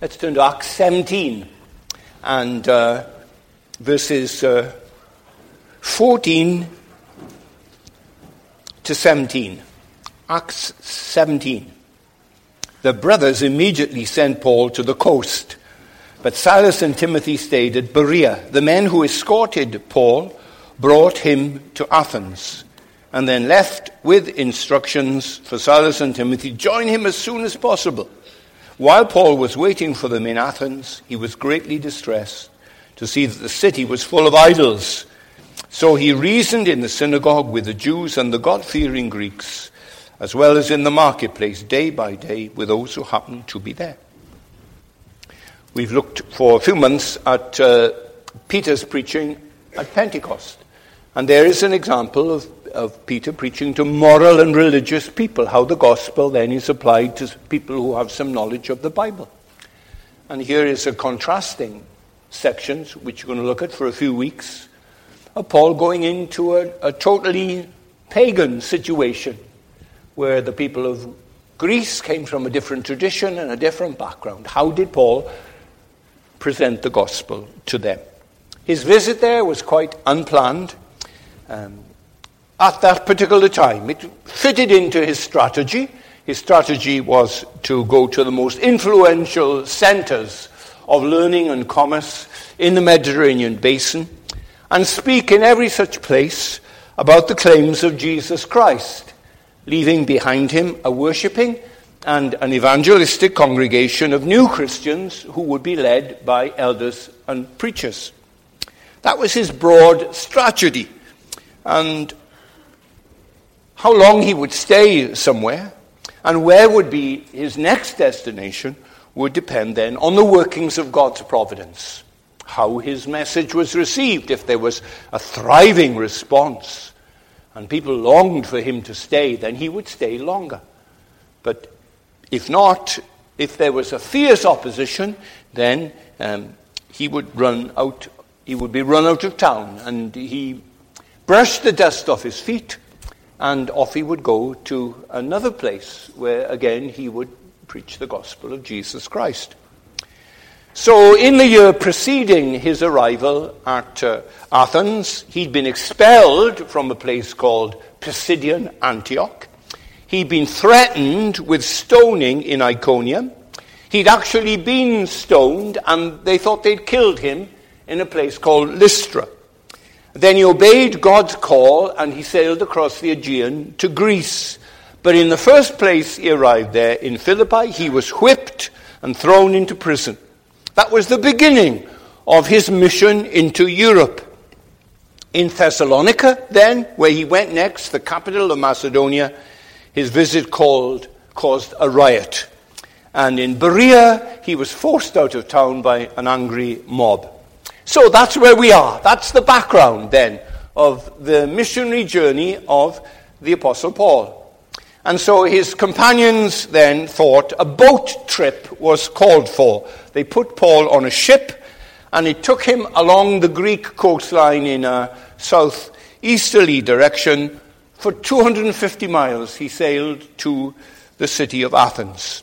Let's turn to Acts 17 and uh, verses uh, 14 to 17. Acts 17. The brothers immediately sent Paul to the coast, but Silas and Timothy stayed at Berea. The men who escorted Paul brought him to Athens and then left with instructions for Silas and Timothy join him as soon as possible. While Paul was waiting for them in Athens, he was greatly distressed to see that the city was full of idols. So he reasoned in the synagogue with the Jews and the God fearing Greeks, as well as in the marketplace, day by day, with those who happened to be there. We've looked for a few months at uh, Peter's preaching at Pentecost. And there is an example of of Peter preaching to moral and religious people, how the gospel then is applied to people who have some knowledge of the Bible. And here is a contrasting sections, which we're going to look at for a few weeks, of Paul going into a, a totally pagan situation where the people of Greece came from a different tradition and a different background. How did Paul present the gospel to them? His visit there was quite unplanned. Um, at that particular time. It fitted into his strategy. His strategy was to go to the most influential centers of learning and commerce in the Mediterranean basin and speak in every such place about the claims of Jesus Christ, leaving behind him a worshipping and an evangelistic congregation of new Christians who would be led by elders and preachers. That was his broad strategy. And how long he would stay somewhere, and where would be his next destination would depend then on the workings of God's providence. How his message was received, if there was a thriving response and people longed for him to stay, then he would stay longer. But if not, if there was a fierce opposition, then um, he would run out. He would be run out of town, and he brushed the dust off his feet and off he would go to another place where again he would preach the gospel of Jesus Christ. So, in the year preceding his arrival at uh, Athens, he'd been expelled from a place called Pisidian Antioch. He'd been threatened with stoning in Iconium. He'd actually been stoned, and they thought they'd killed him in a place called Lystra. Then he obeyed God's call and he sailed across the Aegean to Greece. But in the first place he arrived there, in Philippi, he was whipped and thrown into prison. That was the beginning of his mission into Europe. In Thessalonica, then, where he went next, the capital of Macedonia, his visit called, caused a riot. And in Berea, he was forced out of town by an angry mob. So that's where we are. That's the background then of the missionary journey of the Apostle Paul. And so his companions then thought a boat trip was called for. They put Paul on a ship and it took him along the Greek coastline in a southeasterly direction. For 250 miles, he sailed to the city of Athens.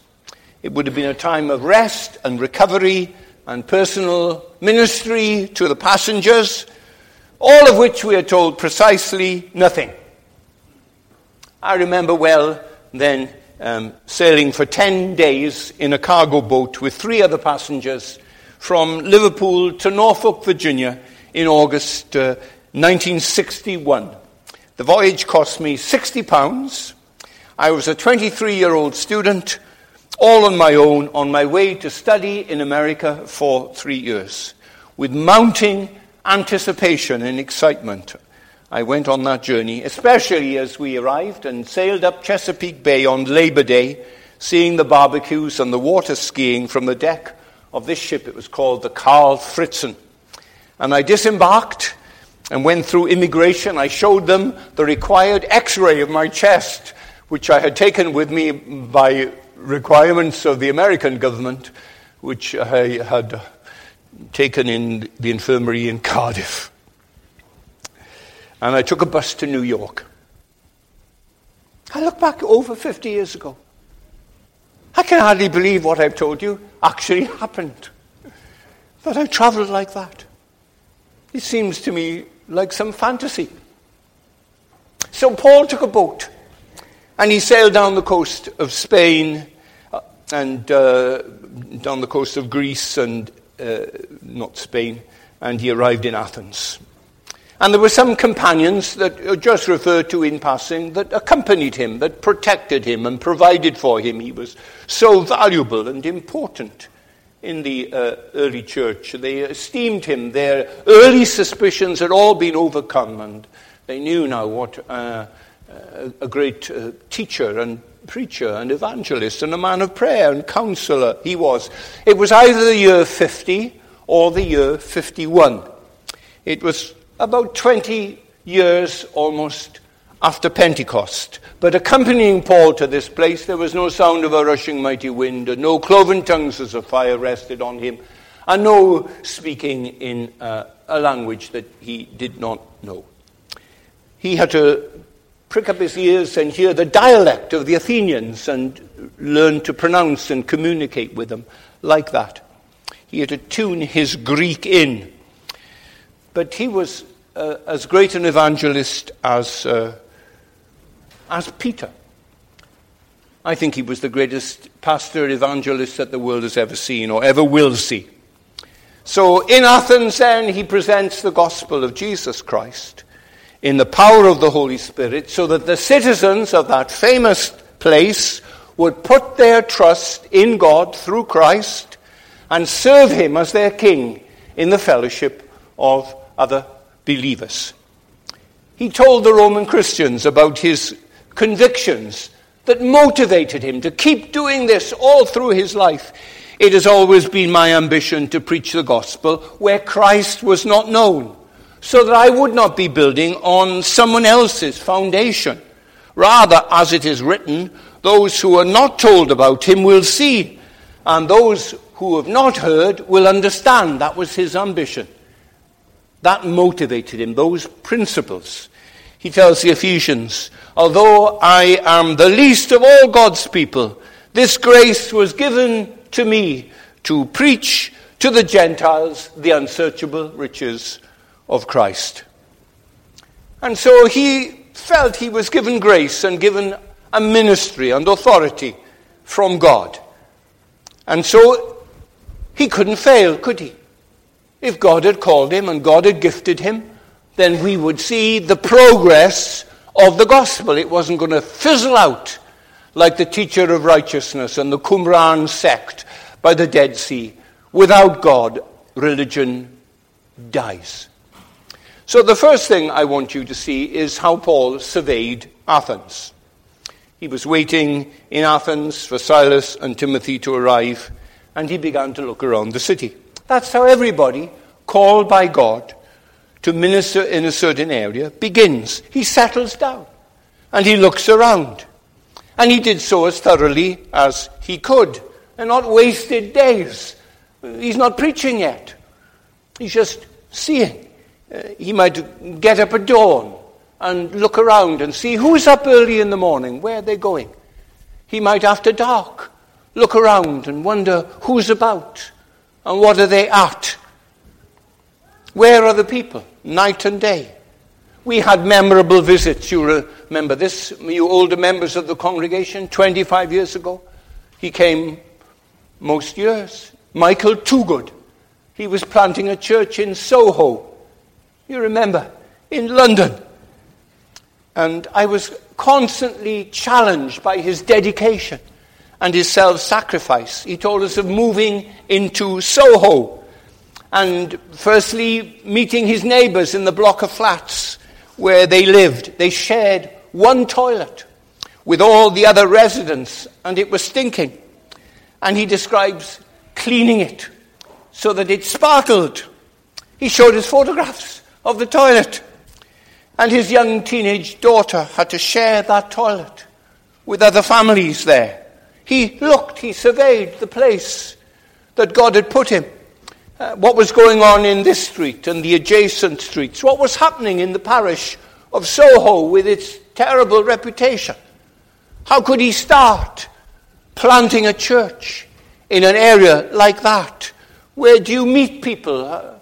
It would have been a time of rest and recovery and personal ministry to the passengers, all of which we are told precisely nothing. I remember well then um, sailing for 10 days in a cargo boat with three other passengers from Liverpool to Norfolk, Virginia in August uh, 1961. The voyage cost me 60 pounds. I was a 23 year old student all on my own on my way to study in America for three years. With mounting anticipation and excitement, I went on that journey, especially as we arrived and sailed up Chesapeake Bay on Labor Day, seeing the barbecues and the water skiing from the deck of this ship. It was called the Carl Fritzen. And I disembarked and went through immigration. I showed them the required x ray of my chest, which I had taken with me by requirements of the American government, which I had taken in the infirmary in Cardiff. And I took a bus to New York. I look back over 50 years ago. I can hardly believe what I've told you. actually happened. That I traveled like that. It seems to me like some fantasy. So Paul took a boat and he sailed down the coast of Spain and uh, down the coast of Greece and uh, not Spain, and he arrived in Athens. And there were some companions that are just referred to in passing that accompanied him, that protected him and provided for him. He was so valuable and important in the uh, early church. They esteemed him. Their early suspicions had all been overcome, and they knew now what uh, a great uh, teacher and preacher and evangelist and a man of prayer and counselor he was. It was either the year 50 or the year 51. It was about 20 years almost after Pentecost. But accompanying Paul to this place, there was no sound of a rushing mighty wind, and no cloven tongues as of fire rested on him, and no speaking in uh, a language that he did not know. He had to prick up his ears and hear the dialect of the Athenians and learn to pronounce and communicate with them like that. He had to tune his Greek in but he was uh, as great an evangelist as, uh, as Peter. I think he was the greatest pastor evangelist that the world has ever seen or ever will see. So in Athens, then, he presents the gospel of Jesus Christ in the power of the Holy Spirit so that the citizens of that famous place would put their trust in God through Christ and serve him as their king in the fellowship of other believers. He told the Roman Christians about his convictions that motivated him to keep doing this all through his life. It has always been my ambition to preach the gospel where Christ was not known, so that I would not be building on someone else's foundation. Rather, as it is written, those who are not told about him will see, and those who have not heard will understand. That was his ambition. That motivated him, those principles. He tells the Ephesians, although I am the least of all God's people, this grace was given to me to preach to the Gentiles the unsearchable riches of Christ. And so he felt he was given grace and given a ministry and authority from God. And so he couldn't fail, could he? If God had called him and God had gifted him, then we would see the progress of the gospel. It wasn't going to fizzle out like the teacher of righteousness and the Qumran sect by the Dead Sea. Without God, religion dies. So, the first thing I want you to see is how Paul surveyed Athens. He was waiting in Athens for Silas and Timothy to arrive, and he began to look around the city. That's how everybody called by God to minister in a certain area begins. He settles down and he looks around. And he did so as thoroughly as he could and not wasted days. He's not preaching yet. He's just seeing. Uh, he might get up at dawn and look around and see who's up early in the morning, where they're going. He might, after dark, look around and wonder who's about and what are they at? Where are the people? Night and day. We had memorable visits. You remember this, you older members of the congregation, 25 years ago? He came most years. Michael Toogood. He was planting a church in Soho. You remember? In London. And I was constantly challenged by his dedication and his self sacrifice. He told us of moving into Soho and firstly meeting his neighbours in the block of flats where they lived. They shared one toilet with all the other residents and it was stinking. And he describes cleaning it so that it sparkled. He showed us photographs of the toilet. And his young teenage daughter had to share that toilet with other families there. He looked, he surveyed the place that God had put him. Uh, what was going on in this street and the adjacent streets? What was happening in the parish of Soho with its terrible reputation? How could he start planting a church in an area like that? Where do you meet people?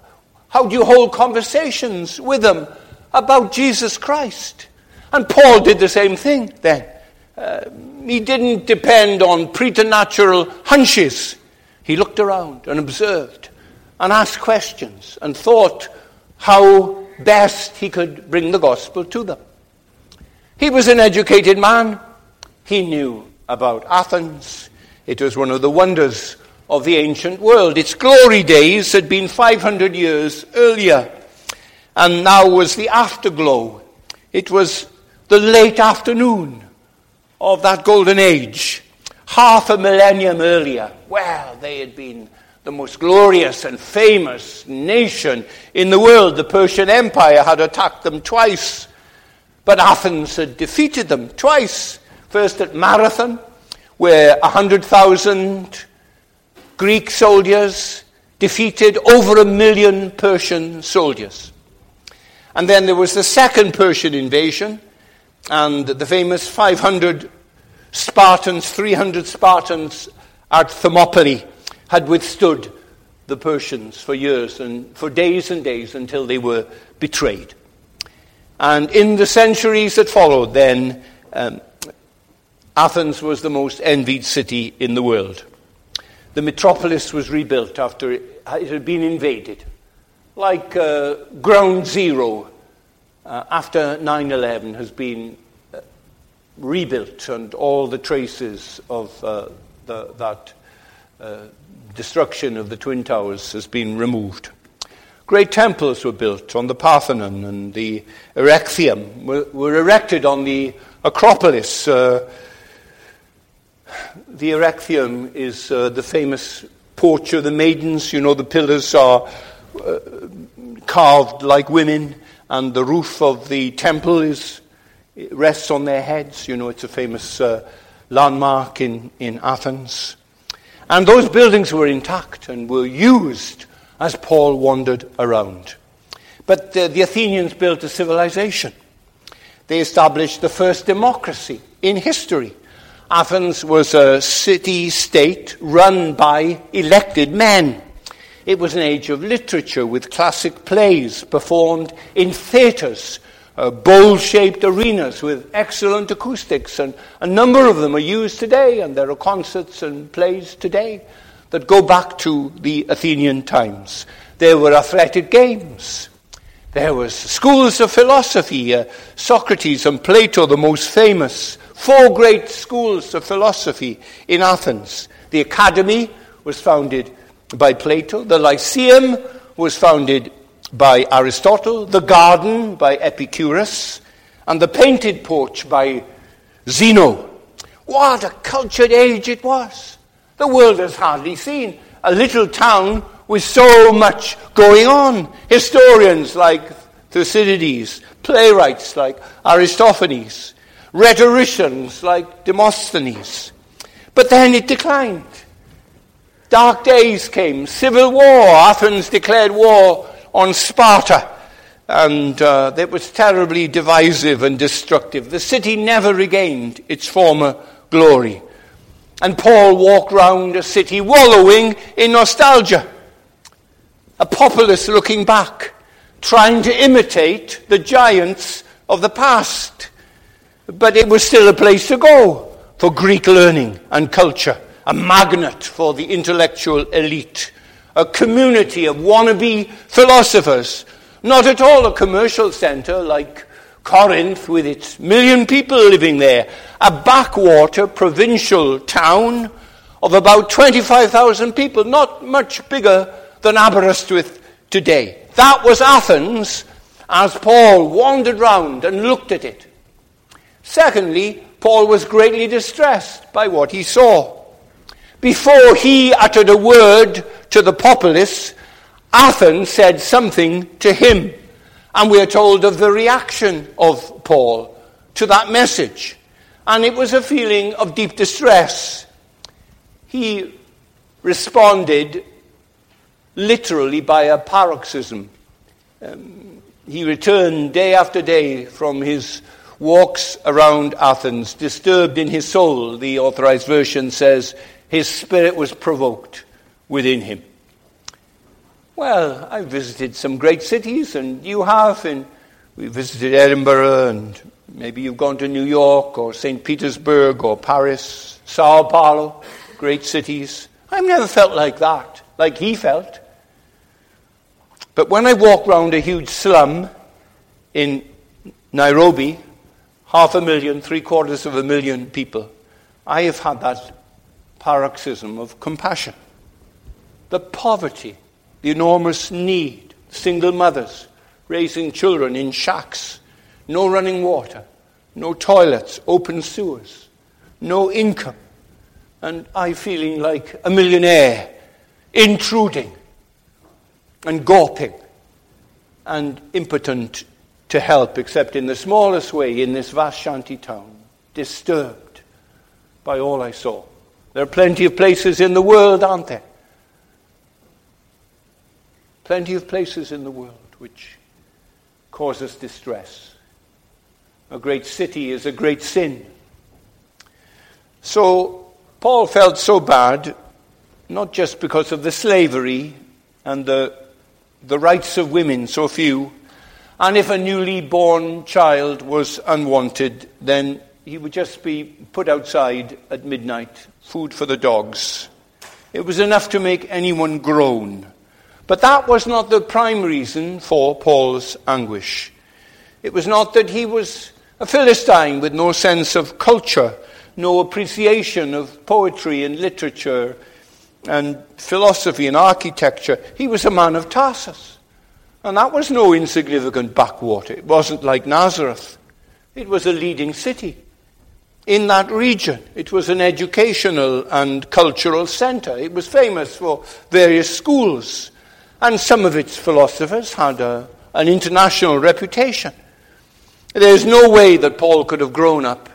How do you hold conversations with them about Jesus Christ? And Paul did the same thing then. Uh, he didn't depend on preternatural hunches. He looked around and observed and asked questions and thought how best he could bring the gospel to them. He was an educated man. He knew about Athens. It was one of the wonders of the ancient world. Its glory days had been 500 years earlier, and now was the afterglow. It was the late afternoon of that golden age. Half a millennium earlier, well, they had been the most glorious and famous nation in the world. The Persian Empire had attacked them twice, but Athens had defeated them twice. First at Marathon, where 100,000 Greek soldiers defeated over a million Persian soldiers. And then there was the second Persian invasion, and the famous 500 Spartans, 300 Spartans at Thermopylae had withstood the Persians for years and for days and days until they were betrayed. And in the centuries that followed, then, um, Athens was the most envied city in the world. The metropolis was rebuilt after it had been invaded, like uh, ground zero uh, after 9 11 has been uh, rebuilt and all the traces of uh, the, that uh, destruction of the Twin Towers has been removed. Great temples were built on the Parthenon and the Erechtheum were, were erected on the Acropolis. The Erechtheum is uh, the famous porch of the maidens. You know, the pillars are uh, carved like women and the roof of the temple is rests on their heads. You know, it's a famous uh, landmark in, in Athens. And those buildings were intact and were used as Paul wandered around. But uh, the Athenians built a civilization. They established the first democracy in history. Athens was a city state run by elected men. It was an age of literature with classic plays performed in theatres, uh, bowl shaped arenas with excellent acoustics, and a number of them are used today, and there are concerts and plays today that go back to the Athenian times. There were athletic games. There was schools of philosophy, uh, Socrates and Plato, the most famous, four great schools of philosophy in Athens. The academy was founded by Plato. The Lyceum was founded by Aristotle. The garden by Epicurus. And the painted porch by Zeno. What a cultured age it was. The world has hardly seen a little town with so much going on. Historians like Thucydides, playwrights like Aristophanes, rhetoricians like Demosthenes. But then it declined. Dark days came, civil war. Athens declared war on Sparta, and uh, it was terribly divisive and destructive. The city never regained its former glory. And Paul walked round a city wallowing in nostalgia, a populace looking back, trying to imitate the giants of the past. But it was still a place to go for Greek learning and culture a magnet for the intellectual elite, a community of wannabe philosophers, not at all a commercial center like Corinth with its million people living there, a backwater provincial town of about 25,000 people, not much bigger than Aberystwyth today. That was Athens as Paul wandered round and looked at it. Secondly, Paul was greatly distressed by what he saw. Before he uttered a word to the populace, Athens said something to him. And we are told of the reaction of Paul to that message. And it was a feeling of deep distress. He responded literally by a paroxysm. Um, he returned day after day from his walks around Athens, disturbed in his soul, the authorized version says, his spirit was provoked within him. Well, I've visited some great cities, and you have, and we visited Edinburgh, and maybe you've gone to New York, or St. Petersburg, or Paris, Sao Paulo, great cities. I've never felt like that, like he felt. But when I walk round a huge slum in Nairobi, half a million, three quarters of a million people, I have had that paroxysm of compassion. The poverty, the enormous need, single mothers raising children in shacks, no running water, no toilets, open sewers, no income, and I feeling like a millionaire, intruding and gawping and impotent to help except in the smallest way in this vast shanty town, disturbed by all I saw. There are plenty of places in the world, aren't there? Plenty of places in the world which cause us distress. A great city is a great sin. So, Paul felt so bad, not just because of the slavery and the, the rights of women, so few, and if a newly born child was unwanted, then he would just be put outside at midnight, food for the dogs. It was enough to make anyone groan. But that was not the prime reason for Paul's anguish. It was not that he was a Philistine with no sense of culture, no appreciation of poetry and literature and philosophy and architecture. He was a man of Tarsus. And that was no insignificant backwater. It wasn't like Nazareth. It was a leading city in that region. It was an educational and cultural center. It was famous for various schools. And some of its philosophers had a, an international reputation. There's no way that Paul could have grown up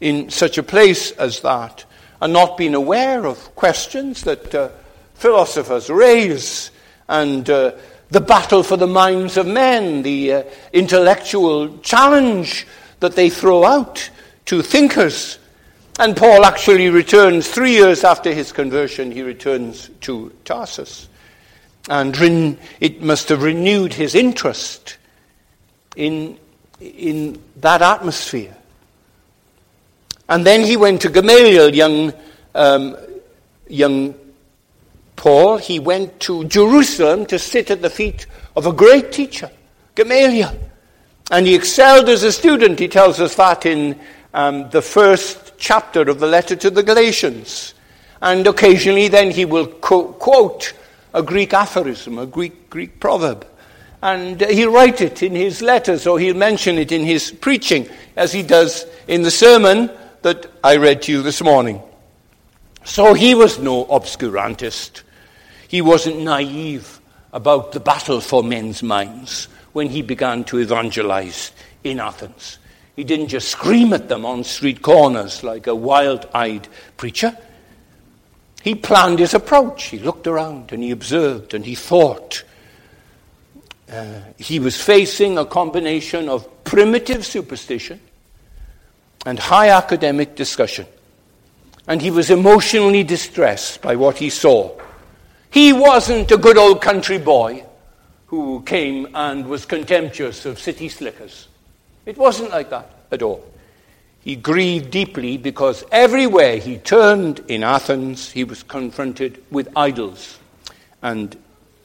in such a place as that and not been aware of questions that uh, philosophers raise and uh, the battle for the minds of men, the uh, intellectual challenge that they throw out to thinkers. And Paul actually returns, three years after his conversion, he returns to Tarsus. And it must have renewed his interest in, in that atmosphere. And then he went to Gamaliel, young, um, young Paul. He went to Jerusalem to sit at the feet of a great teacher, Gamaliel. And he excelled as a student. He tells us that in um, the first chapter of the letter to the Galatians. And occasionally then he will co- quote a Greek aphorism, a Greek, Greek proverb. And he'll write it in his letters or he'll mention it in his preaching, as he does in the sermon that I read to you this morning. So he was no obscurantist. He wasn't naive about the battle for men's minds when he began to evangelize in Athens. He didn't just scream at them on street corners like a wild eyed preacher. He planned his approach. He looked around and he observed and he thought. Uh, he was facing a combination of primitive superstition and high academic discussion. And he was emotionally distressed by what he saw. He wasn't a good old country boy who came and was contemptuous of city slickers. It wasn't like that at all. He grieved deeply because everywhere he turned in Athens, he was confronted with idols and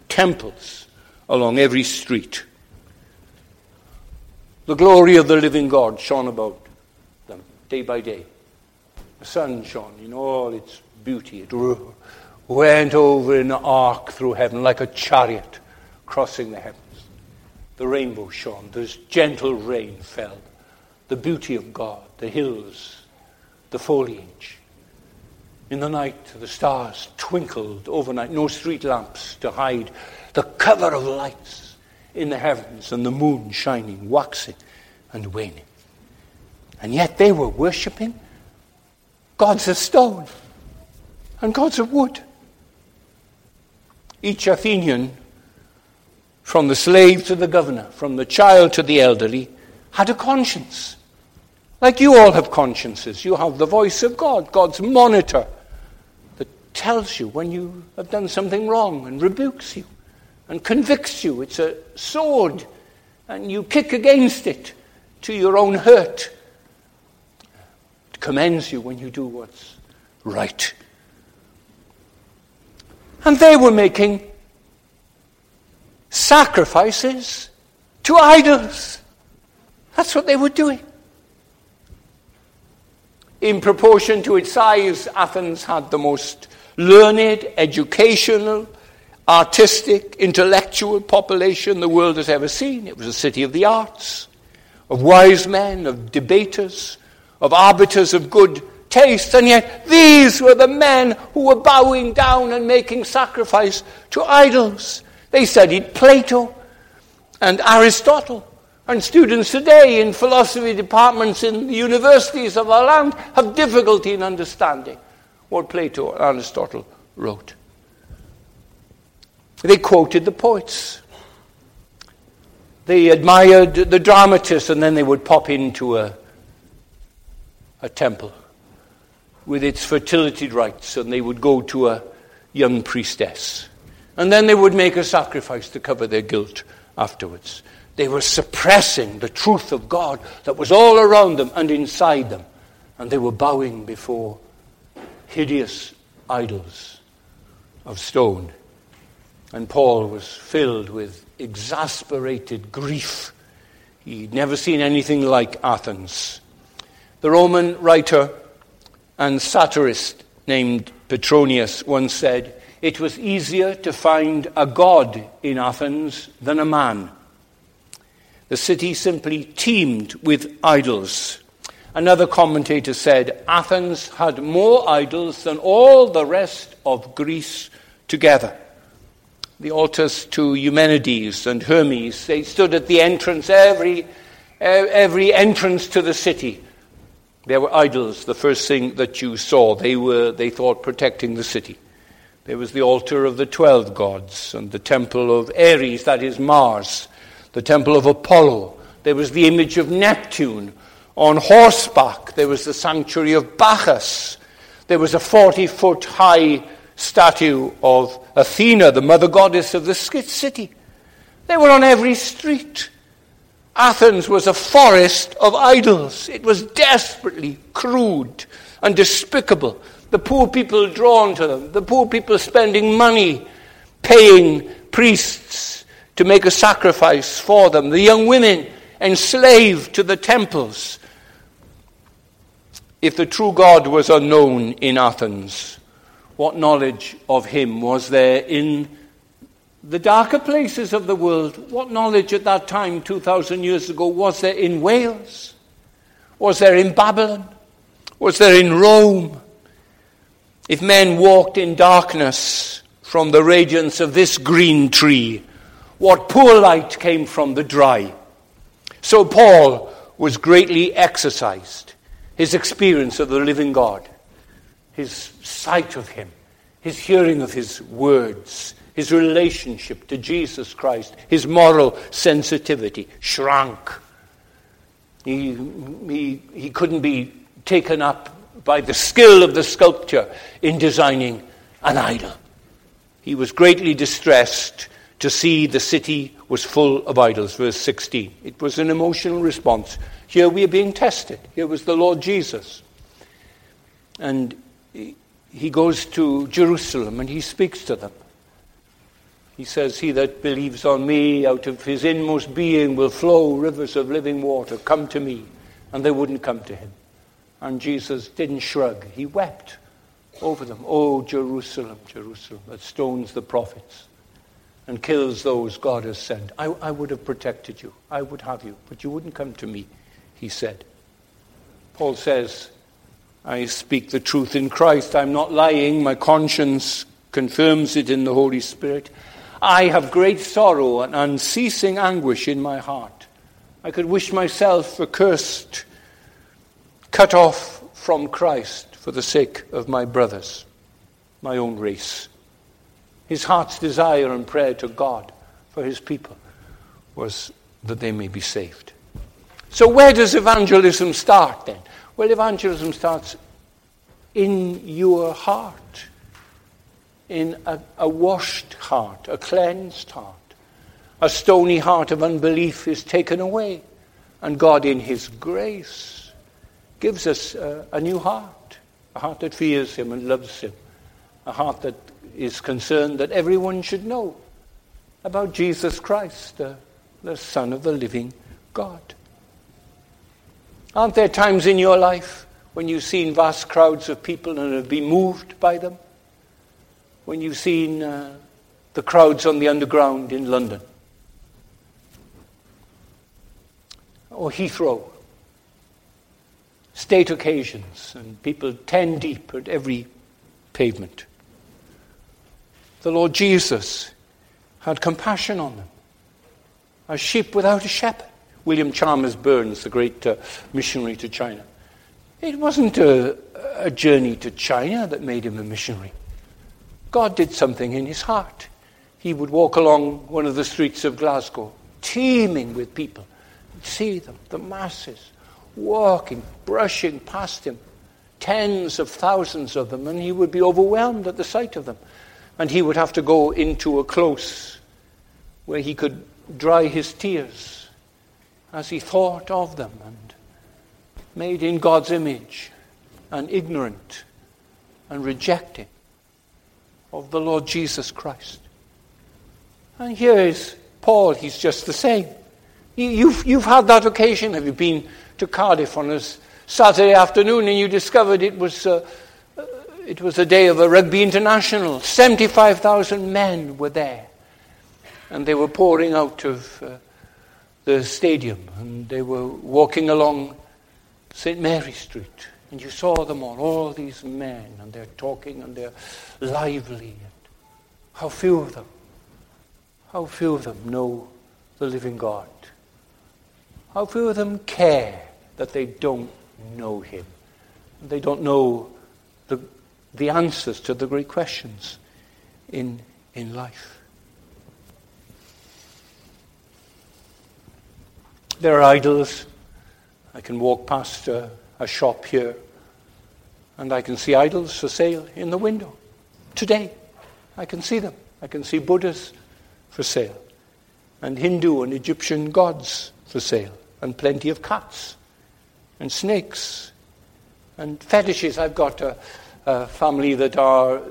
temples along every street. The glory of the living God shone about them day by day. The sun shone in all its beauty. It went over in an arc through heaven like a chariot crossing the heavens. The rainbow shone. The gentle rain fell the beauty of God, the hills, the foliage. In the night, the stars twinkled overnight, no street lamps to hide the cover of lights in the heavens, and the moon shining, waxing and waning. And yet they were worshipping gods of stone and gods of wood. Each Athenian, from the slave to the governor, from the child to the elderly, had a conscience. Like you all have consciences. You have the voice of God, God's monitor that tells you when you have done something wrong and rebukes you and convicts you. It's a sword, and you kick against it to your own hurt. It commends you when you do what's right. And they were making sacrifices to idols. That's what they were doing. In proportion to its size, Athens had the most learned, educational, artistic, intellectual population the world has ever seen. It was a city of the arts, of wise men, of debaters, of arbiters of good taste. And yet, these were the men who were bowing down and making sacrifice to idols. They studied Plato and Aristotle. And students today in philosophy departments in the universities of our land have difficulty in understanding what Plato and Aristotle wrote. They quoted the poets. They admired the dramatists, and then they would pop into a, a temple with its fertility rites, and they would go to a young priestess. And then they would make a sacrifice to cover their guilt afterwards. They were suppressing the truth of God that was all around them and inside them. And they were bowing before hideous idols of stone. And Paul was filled with exasperated grief. He'd never seen anything like Athens. The Roman writer and satirist named Petronius once said, It was easier to find a god in Athens than a man. The city simply teemed with idols. Another commentator said, Athens had more idols than all the rest of Greece together the altars to Eumenides and Hermes. They stood at the entrance, every, every entrance to the city. There were idols, the first thing that you saw. They were, they thought, protecting the city. There was the altar of the twelve gods and the temple of Ares, that is Mars, the temple of Apollo. There was the image of Neptune on horseback. There was the sanctuary of Bacchus. There was a 40 foot high statue of Athena, the mother goddess of the city. They were on every street. Athens was a forest of idols. It was desperately crude and despicable. The poor people drawn to them, the poor people spending money paying priests to make a sacrifice for them, the young women enslaved to the temples. If the true God was unknown in Athens, what knowledge of him was there in the darker places of the world? What knowledge at that time, 2,000 years ago, was there in Wales? Was there in Babylon? Was there in Rome? If men walked in darkness from the radiance of this green tree, what poor light came from the dry? So Paul was greatly exercised, his experience of the living God his sight of him, his hearing of his words, his relationship to Jesus Christ, his moral sensitivity shrank. He, he, he couldn't be taken up by the skill of the sculptor in designing an idol. He was greatly distressed to see the city was full of idols. Verse 16. It was an emotional response. Here we are being tested. Here was the Lord Jesus. And he goes to Jerusalem and he speaks to them. He says, He that believes on me, out of his inmost being will flow rivers of living water. Come to me. And they wouldn't come to him. And Jesus didn't shrug. He wept over them. Oh, Jerusalem, Jerusalem, that stones the prophets and kills those God has sent. I, I would have protected you. I would have you. But you wouldn't come to me, he said. Paul says, I speak the truth in Christ. I'm not lying. My conscience confirms it in the Holy Spirit. I have great sorrow and unceasing anguish in my heart. I could wish myself accursed, cut off from Christ for the sake of my brothers, my own race. His heart's desire and prayer to God for his people was that they may be saved. So, where does evangelism start then? Well, evangelism starts in your heart. In a, a washed heart, a cleansed heart. A stony heart of unbelief is taken away, and God, in His grace, gives us a, a new heart, a heart that fears Him and loves Him, a heart that is concerned that everyone should know about Jesus Christ, the, the Son of the living God. Aren't there times in your life when you've seen vast crowds of people and have been moved by them? When you've seen uh, the crowds on the underground in London? Or Heathrow? State occasions and people ten deep at every pavement. The Lord Jesus had compassion on them. A sheep without a shepherd. William Chalmers Burns, the great uh, missionary to China. It wasn't a, a journey to China that made him a missionary. God did something in his heart. He would walk along one of the streets of Glasgow, teeming with people. He'd see them, the masses, walking, brushing past him, tens of thousands of them, and he would be overwhelmed at the sight of them. And he would have to go into a close where he could dry his tears as he thought of them and made in God's image and ignorant and rejecting of the Lord Jesus Christ. And here is Paul, he's just the same. You've, you've had that occasion. Have you been to Cardiff on a Saturday afternoon and you discovered it was. Uh, it was a day of a rugby international. 75,000 men were there. And they were pouring out of uh, the stadium and they were walking along St. Mary Street. And you saw them all, all these men, and they're talking and they're lively. And how few of them, how few of them know the living God. How few of them care that they don't know Him. They don't know the the answers to the great questions in, in life. There are idols. I can walk past a shop here and I can see idols for sale in the window. Today, I can see them. I can see Buddhas for sale, and Hindu and Egyptian gods for sale, and plenty of cats, and snakes, and fetishes. I've got a, a family that are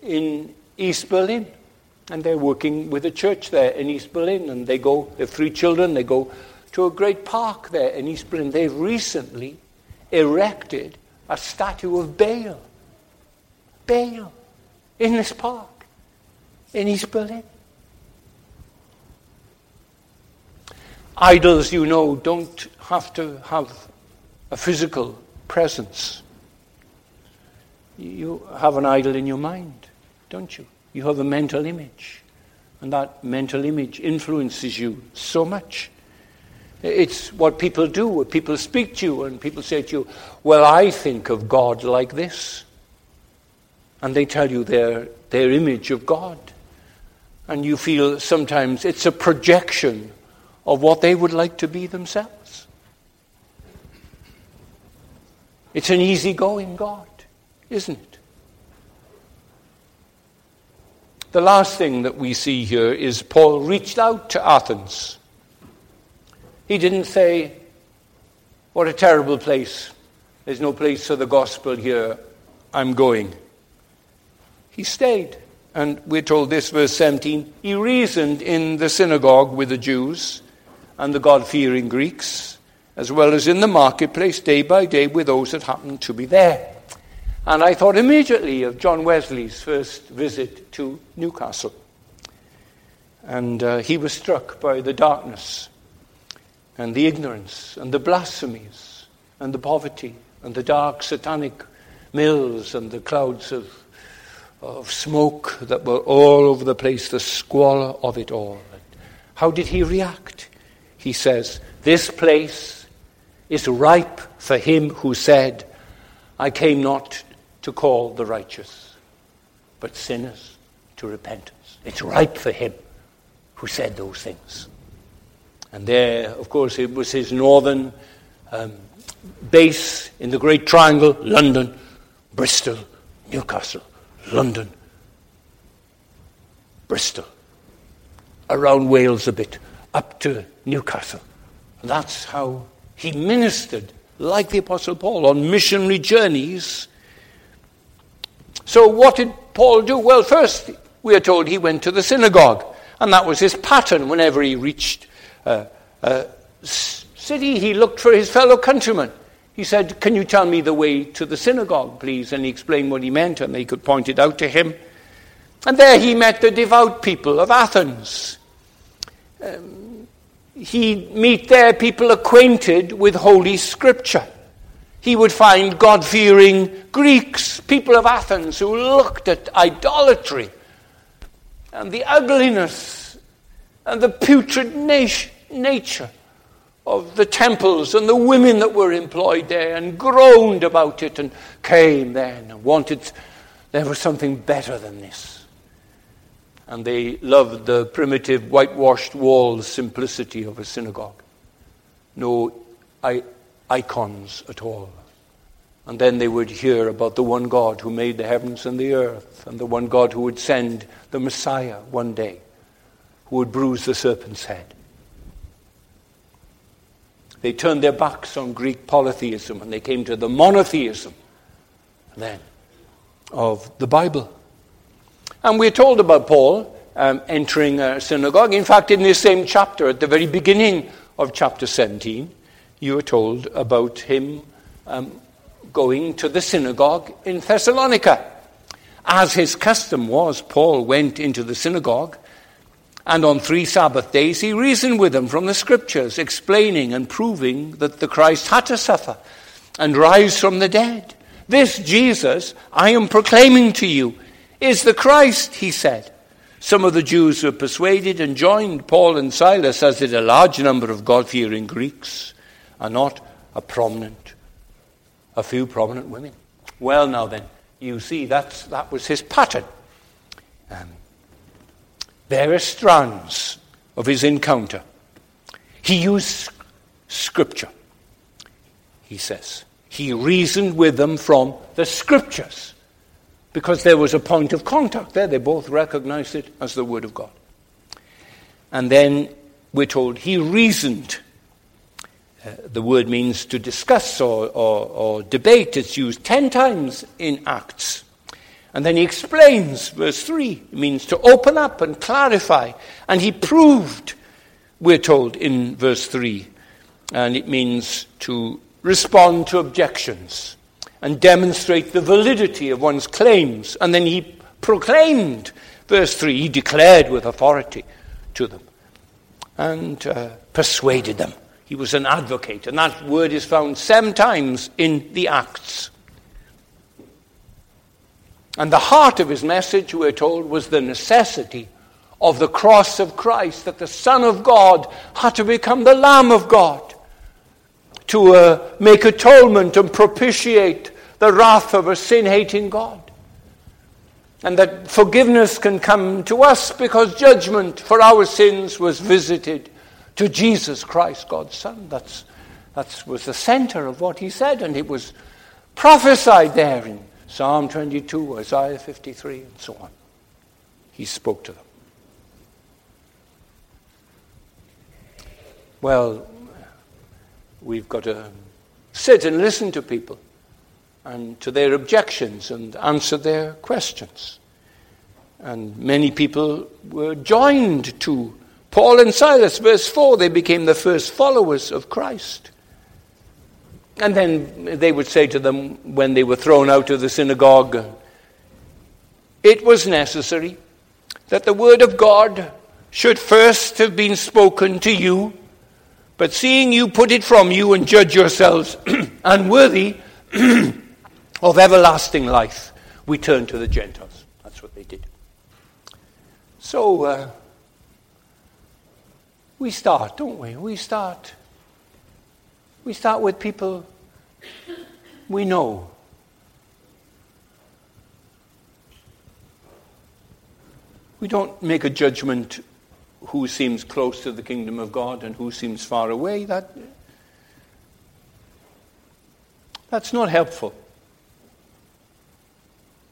in East Berlin, and they're working with a church there in East Berlin, and they go, they have three children, they go to a great park there in East Berlin. They've recently erected a statue of Baal. Baal in this park in East Berlin. Idols, you know, don't have to have a physical presence. You have an idol in your mind, don't you? You have a mental image. And that mental image influences you so much. It's what people do, people speak to you, and people say to you, Well, I think of God like this. And they tell you their, their image of God. And you feel sometimes it's a projection of what they would like to be themselves. It's an easygoing God isn't it? The last thing that we see here is Paul reached out to Athens. He didn't say, What a terrible place. There's no place for the gospel here. I'm going. He stayed. And we're told this, verse 17 he reasoned in the synagogue with the Jews and the God fearing Greeks, as well as in the marketplace day by day with those that happened to be there. And I thought immediately of John Wesley's first visit to Newcastle. And uh, he was struck by the darkness and the ignorance and the blasphemies and the poverty and the dark satanic mills and the clouds of, of smoke that were all over the place, the squalor of it all. How did he react? He says, This place is ripe for him who said, I came not to call the righteous, but sinners to repentance. It's ripe for him who said those things. And there, of course, it was his northern um, base in the Great Triangle London, Bristol, Newcastle, London, Bristol, around Wales a bit, up to Newcastle. That's how he ministered, like the Apostle Paul, on missionary journeys. So, what did Paul do? Well, first, we are told he went to the synagogue, and that was his pattern whenever he reached a, a city, he looked for his fellow countrymen. He said, Can you tell me the way to the synagogue, please? And he explained what he meant, and they could point it out to him. And there he met the devout people of Athens. Um, he'd meet there people acquainted with Holy Scripture. He would find God fearing Greeks, people of Athens, who looked at idolatry and the ugliness and the putrid nat- nature of the temples and the women that were employed there and groaned about it and came then and wanted there was something better than this. And they loved the primitive whitewashed walls simplicity of a synagogue. No icons at all. And then they would hear about the one God who made the heavens and the earth, and the one God who would send the Messiah one day, who would bruise the serpent's head. They turned their backs on Greek polytheism and they came to the monotheism then of the Bible. And we're told about Paul um, entering a synagogue. In fact, in this same chapter, at the very beginning of chapter 17, you are told about him um, going to the synagogue in Thessalonica. As his custom was, Paul went into the synagogue and on three Sabbath days, he reasoned with them from the scriptures, explaining and proving that the Christ had to suffer and rise from the dead. This Jesus I am proclaiming to you is the Christ, he said. Some of the Jews were persuaded and joined Paul and Silas, as did a large number of God fearing Greeks, and not a prominent, a few prominent women. Well, now then, you see, that's, that was his pattern. Um, are strands of his encounter. He used scripture, he says. He reasoned with them from the scriptures because there was a point of contact there. They both recognized it as the Word of God. And then we're told he reasoned. Uh, the word means to discuss or, or, or debate. It's used ten times in Acts. And then he explains, verse 3, it means to open up and clarify. And he proved, we're told in verse 3, and it means to respond to objections and demonstrate the validity of one's claims. And then he proclaimed, verse 3, he declared with authority to them and uh, persuaded them. He was an advocate, and that word is found seven times in the Acts. And the heart of his message, we're told, was the necessity of the cross of Christ, that the Son of God had to become the Lamb of God to uh, make atonement and propitiate the wrath of a sin hating God. And that forgiveness can come to us because judgment for our sins was visited to Jesus Christ, God's Son. That's, that was the center of what he said, and it was prophesied there in Psalm 22, Isaiah 53, and so on. He spoke to them. Well, we've got to sit and listen to people and to their objections and answer their questions. And many people were joined to Paul and Silas, verse 4. They became the first followers of Christ. And then they would say to them when they were thrown out of the synagogue, it was necessary that the word of God should first have been spoken to you, but seeing you put it from you and judge yourselves unworthy of everlasting life, we turn to the Gentiles. That's what they did. So uh, we start, don't we? We start we start with people we know. We don't make a judgment who seems close to the kingdom of God and who seems far away. That, that's not helpful.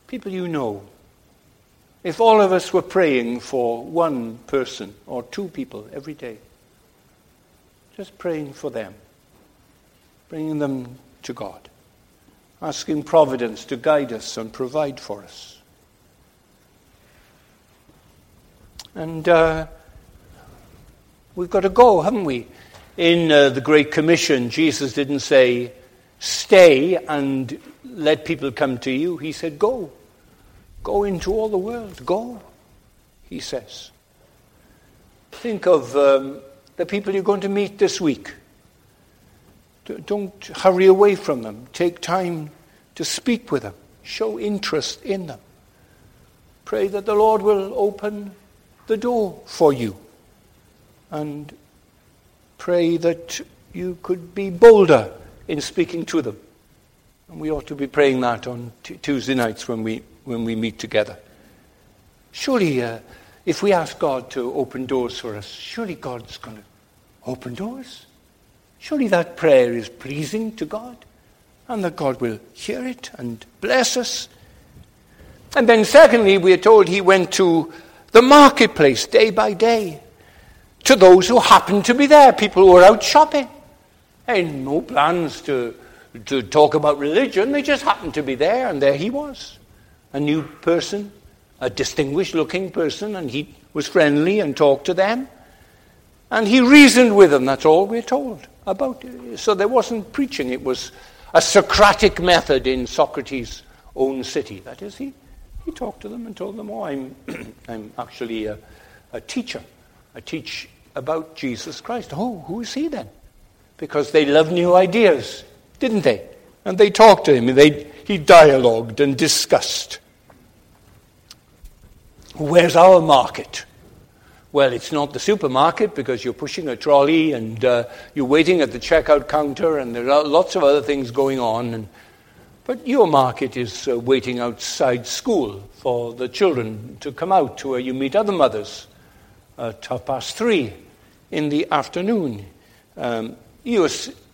People you know. If all of us were praying for one person or two people every day, just praying for them, bringing them to God, asking Providence to guide us and provide for us. And uh, we've got to go, haven't we? In uh, the Great Commission, Jesus didn't say, stay and let people come to you. He said, go. Go into all the world. Go, he says. Think of um, the people you're going to meet this week. Don't hurry away from them. Take time to speak with them. Show interest in them. Pray that the Lord will open the door for you. And pray that you could be bolder in speaking to them. And we ought to be praying that on t- Tuesday nights when we, when we meet together. Surely, uh, if we ask God to open doors for us, surely God's going to open doors. Surely that prayer is pleasing to God, and that God will hear it and bless us. And then, secondly, we are told he went to the marketplace day by day to those who happened to be there, people who were out shopping. And no plans to, to talk about religion, they just happened to be there, and there he was. A new person, a distinguished looking person, and he was friendly and talked to them. And he reasoned with them, that's all we're told about. It. So there wasn't preaching, it was a Socratic method in Socrates' own city. That is, he, he talked to them and told them, Oh, I'm, I'm actually a, a teacher. I teach about Jesus Christ. Oh, who is he then? Because they love new ideas, didn't they? And they talked to him, they, he dialogued and discussed. Where's our market? Well, it's not the supermarket because you're pushing a trolley and uh, you're waiting at the checkout counter and there are lots of other things going on. And, but your market is uh, waiting outside school for the children to come out to where you meet other mothers at half past three in the afternoon. Um, your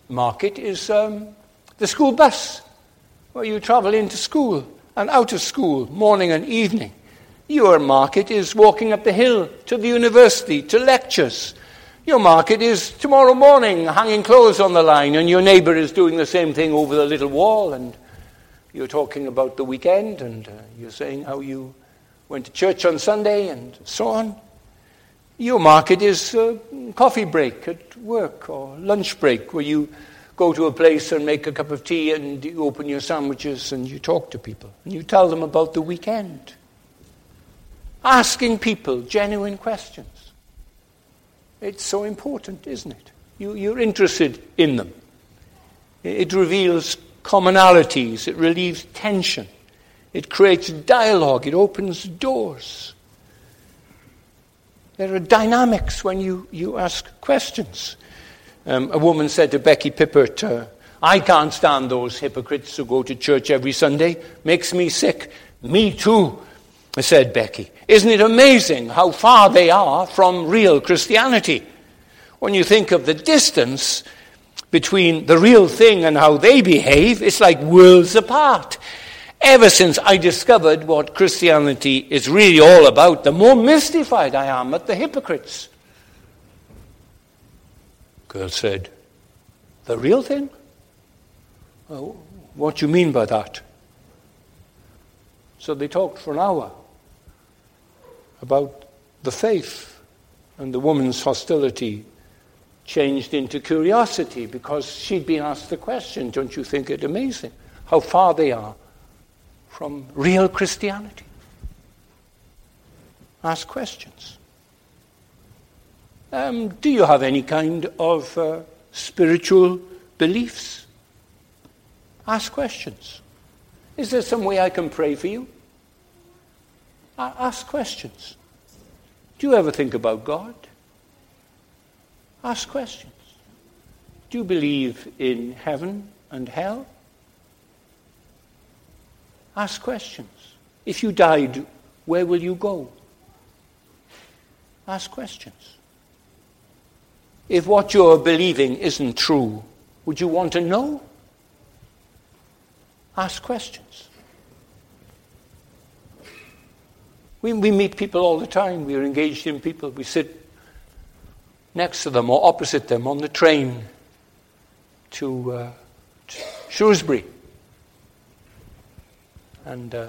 market is um, the school bus where you travel into school and out of school morning and evening. Your market is walking up the hill to the university, to lectures. Your market is tomorrow morning hanging clothes on the line, and your neighbor is doing the same thing over the little wall, and you're talking about the weekend, and uh, you're saying how you went to church on Sunday, and so on. Your market is uh, coffee break at work or lunch break, where you go to a place and make a cup of tea and you open your sandwiches and you talk to people and you tell them about the weekend asking people genuine questions. It's so important, isn't it? You, you're interested in them. It reveals commonalities, it relieves tension, it creates dialogue, it opens doors. There are dynamics when you, you ask questions. Um, a woman said to Becky Pippert, uh, I can't stand those hypocrites who go to church every Sunday. Makes me sick. Me too said Becky. Isn't it amazing how far they are from real Christianity? When you think of the distance between the real thing and how they behave, it's like worlds apart. Ever since I discovered what Christianity is really all about, the more mystified I am at the hypocrites. Girl said, The real thing? Oh, what do you mean by that? So they talked for an hour about the faith, and the woman's hostility changed into curiosity because she'd been asked the question Don't you think it amazing how far they are from real Christianity? Ask questions. Um, do you have any kind of uh, spiritual beliefs? Ask questions. Is there some way I can pray for you? Ask questions. Do you ever think about God? Ask questions. Do you believe in heaven and hell? Ask questions. If you died, where will you go? Ask questions. If what you're believing isn't true, would you want to know? Ask questions. We, we meet people all the time. We are engaged in people. We sit next to them or opposite them on the train to, uh, to Shrewsbury. And uh,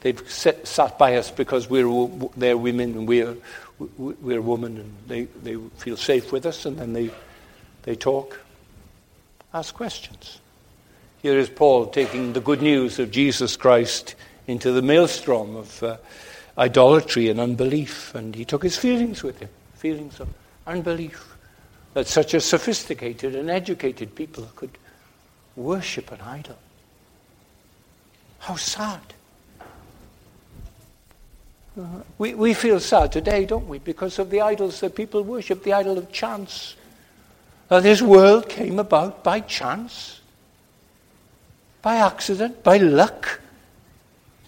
they've set, sat by us because we're, they're women and we're, we're women and they, they feel safe with us and then they, they talk. Ask questions. Here is Paul taking the good news of Jesus Christ into the maelstrom of uh, idolatry and unbelief, and he took his feelings with him feelings of unbelief that such a sophisticated and educated people could worship an idol. How sad. Uh, we, we feel sad today, don't we, because of the idols that people worship, the idol of chance. That this world came about by chance, by accident, by luck.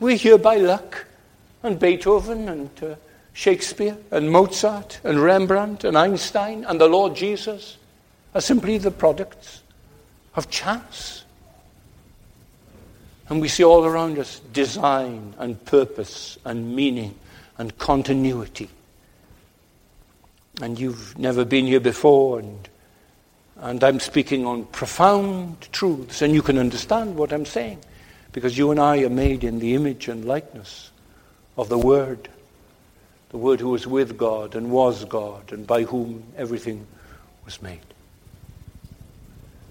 We're here by luck. And Beethoven and uh, Shakespeare and Mozart and Rembrandt and Einstein and the Lord Jesus are simply the products of chance. And we see all around us design and purpose and meaning and continuity. And you've never been here before, and, and I'm speaking on profound truths, and you can understand what I'm saying because you and I are made in the image and likeness of the Word, the Word who was with God and was God, and by whom everything was made.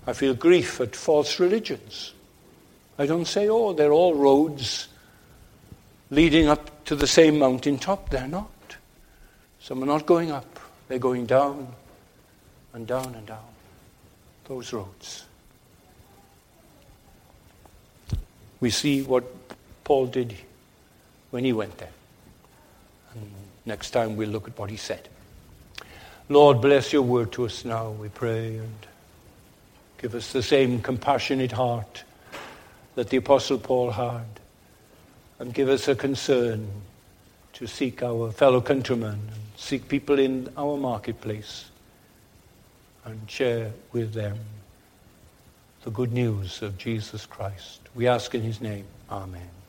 I feel grief at false religions. I don't say, oh, they're all roads leading up to the same mountain top. They're not. Some are not going up, they're going down and down and down those roads. We see what Paul did when he went there. And next time we'll look at what he said. Lord, bless your word to us now, we pray, and give us the same compassionate heart that the Apostle Paul had, and give us a concern to seek our fellow countrymen and seek people in our marketplace and share with them the good news of Jesus Christ. We ask in his name. Amen.